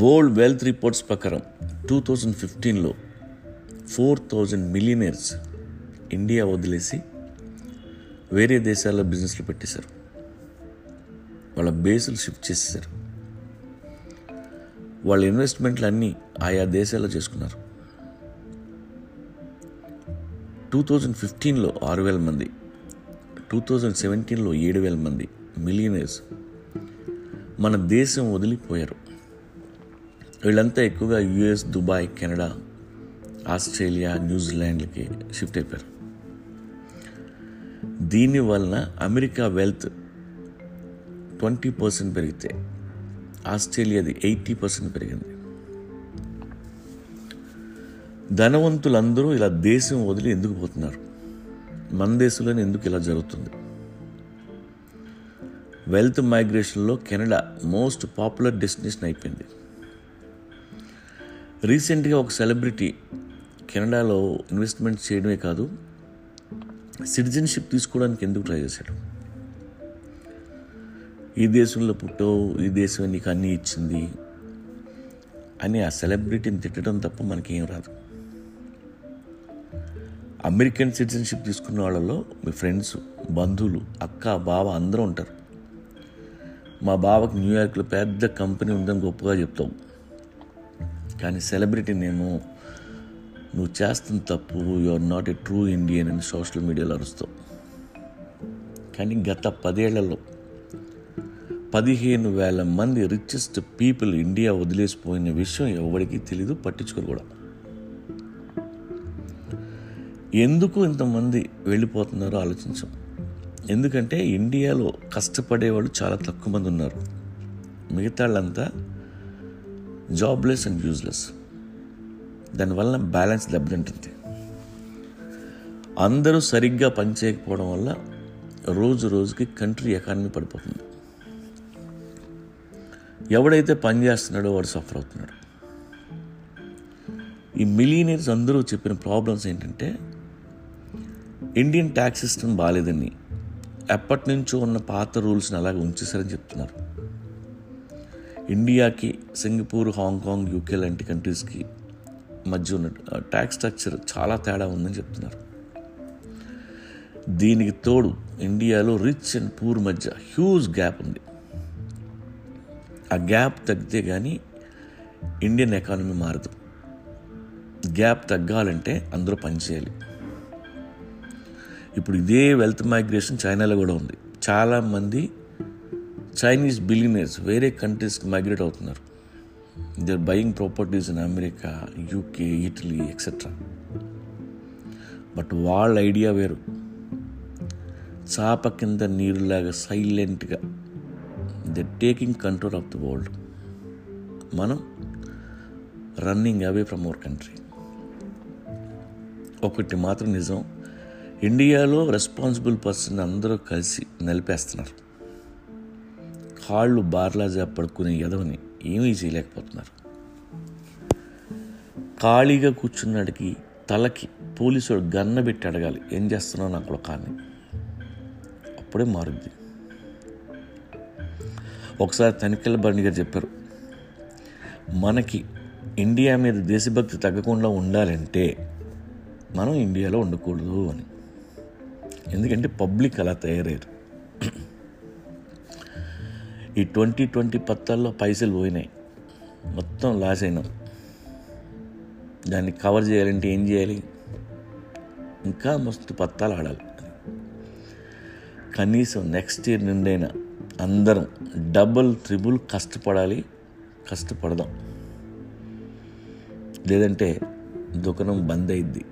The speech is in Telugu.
వరల్డ్ వెల్త్ రిపోర్ట్స్ ప్రకారం టూ థౌజండ్ ఫిఫ్టీన్లో ఫోర్ థౌజండ్ మిలియనర్స్ ఇండియా వదిలేసి వేరే దేశాల్లో బిజినెస్లు పెట్టేశారు. వాళ్ళ బేసులు షిఫ్ట్ చేసేసారు వాళ్ళ ఇన్వెస్ట్మెంట్లు అన్నీ ఆయా దేశాల్లో చేసుకున్నారు. టూ థౌజండ్ ఫిఫ్టీన్లో ఆరు వేల మంది టూ థౌజండ్ సెవెంటీన్లో ఏడు వేల మంది మిలియనర్స్ మన దేశం వదిలిపోయారు. వీళ్ళంతా ఎక్కువగా యుఎస్ దుబాయ్ కెనడా ఆస్ట్రేలియా న్యూజిలాండ్లకి షిఫ్ట్ అయిపోయారు. దీని వలన అమెరికా వెల్త్ ట్వంటీ పర్సెంట్ పెరిగితే ఆస్ట్రేలియాది ఎయిటీ పర్సెంట్ పెరిగింది. ధనవంతులందరూ ఇలా దేశం వదిలి ఎందుకు పోతున్నారు? మన దేశంలోనే ఎందుకు ఇలా జరుగుతుంది? వెల్త్ మైగ్రేషన్లో కెనడా మోస్ట్ పాపులర్ డెస్టినేషన్ అయిపోయింది. రీసెంట్గా ఒక సెలబ్రిటీ కెనడాలో ఇన్వెస్ట్మెంట్ చేయడమే కాదు సిటిజన్షిప్ తీసుకోవడానికి ఎందుకు ట్రై చేశాడు? ఈ దేశంలో పుట్టావు ఈ దేశం నీకు అన్నీ ఇచ్చింది అని ఆ సెలబ్రిటీని తిట్టడం తప్ప మనకేం రాదు. అమెరికన్ సిటిజన్షిప్ తీసుకున్న వాళ్ళలో మీ ఫ్రెండ్స్ బంధువులు అక్క బావ అందరూ ఉంటారు. మా బావకి న్యూయార్క్లో పెద్ద కంపెనీ ఉందని గొప్పగా చెప్తావు. కానీ సెలబ్రిటీనేమో నువ్వు చేస్తున్న తప్పు are not a true Indian అని సోషల్ మీడియాలో అరుస్తావు. కానీ గత పదేళ్ళలో పదిహేను వేల మంది రిచెస్ట్ పీపుల్ ఇండియా వదిలేసిపోయిన విషయం ఎవరికి తెలీదు పట్టించుకోరు కూడా. ఎందుకు ఇంతమంది వెళ్ళిపోతున్నారో ఆలోచించాం. ఎందుకంటే ఇండియాలో కష్టపడేవాళ్ళు చాలా తక్కువ మంది ఉన్నారు. మిగతా వాళ్ళంతా జాబ్లెస్ అండ్ యూజ్లెస్ దానివల్ల బ్యాలెన్స్ దెబ్బతింటుంది. అందరూ సరిగ్గా పనిచేయకపోవడం వల్ల రోజు రోజుకి కంట్రీ ఎకానమీ పడిపోతుంది. ఎవడైతే పని చేస్తున్నాడో వాడు సఫర్ అవుతున్నాడు. ఈ మిలీనియర్స్ అందరూ చెప్పిన ప్రాబ్లమ్స్ ఏంటంటే ఇండియన్ ట్యాక్స్ సిస్టమ్ బాగాలేదని ఎప్పటి నుంచో ఉన్న పాత రూల్స్ని అలాగే ఉంచేసారని చెప్తున్నారు. ఇండియాకి సింగపూర్ హాంకాంగ్ యూకే లాంటి కంట్రీస్కి మధ్య ఉన్న ట్యాక్స్ స్ట్రక్చర్ చాలా తేడా ఉందని చెప్తున్నారు. దీనికి తోడు ఇండియాలో రిచ్ అండ్ పూర్ మధ్య హ్యూజ్ గ్యాప్ ఉంది. ఆ గ్యాప్ తగ్గితే కానీ ఇండియన్ ఎకానమీ మారదు. గ్యాప్ తగ్గాలంటే అందరూ పనిచేయాలి ఇప్పుడు ఇదే వెల్త్ మైగ్రేషన్ చైనాలో కూడా ఉంది. చాలామంది చైనీస్ బిలినర్స్ వేరే కంట్రీస్కి మైగ్రేట్ అవుతున్నారు. They buying properties in America UK Italy etcetera but వాళ్ళ ఐడియా వేరు. చాప కింద నీరులాగా సైలెంట్గా they taking control of the world మనం running away from our country ఒకటి మాత్రం నిజం. ఇండియాలో రెస్పాన్సిబుల్ పర్సన్ అందరూ కలిసి నిలిపేస్తున్నారు. కాళ్ళు బార్లాజా పడుకునే ఎదవని ఏమీ చేయలేకపోతున్నారు. ఖాళీగా కూర్చున్నాడికి తలకి పోలీసుడు గన్న పెట్టి అడగాలి ఏం చేస్తున్నావు నా కానీ అప్పుడే మారుద్ది. ఒకసారి తనిఖీల బండి గారు చెప్పారు మనకి ఇండియా మీద దేశభక్తి తగ్గకుండా ఉండాలంటే మనం ఇండియాలో ఉండకూడదు అని. ఎందుకంటే పబ్లిక్ అలా తయారయ్యారు. ఈ ట్వంటీ ట్వంటీ పత్తాల్లో పైసలు పోయినాయి. మొత్తం లాస్ అయినాం. దాన్ని కవర్ చేయాలంటే ఏం చేయాలి? ఇంకా మస్తు పత్తాలు ఆడాలి. కనీసం నెక్స్ట్ ఇయర్ నుండైనా అందరం డబుల్ త్రిబుల్ కష్టపడాలి కష్టపడదాం. లేదంటే దుకాణం బంద్ అయింది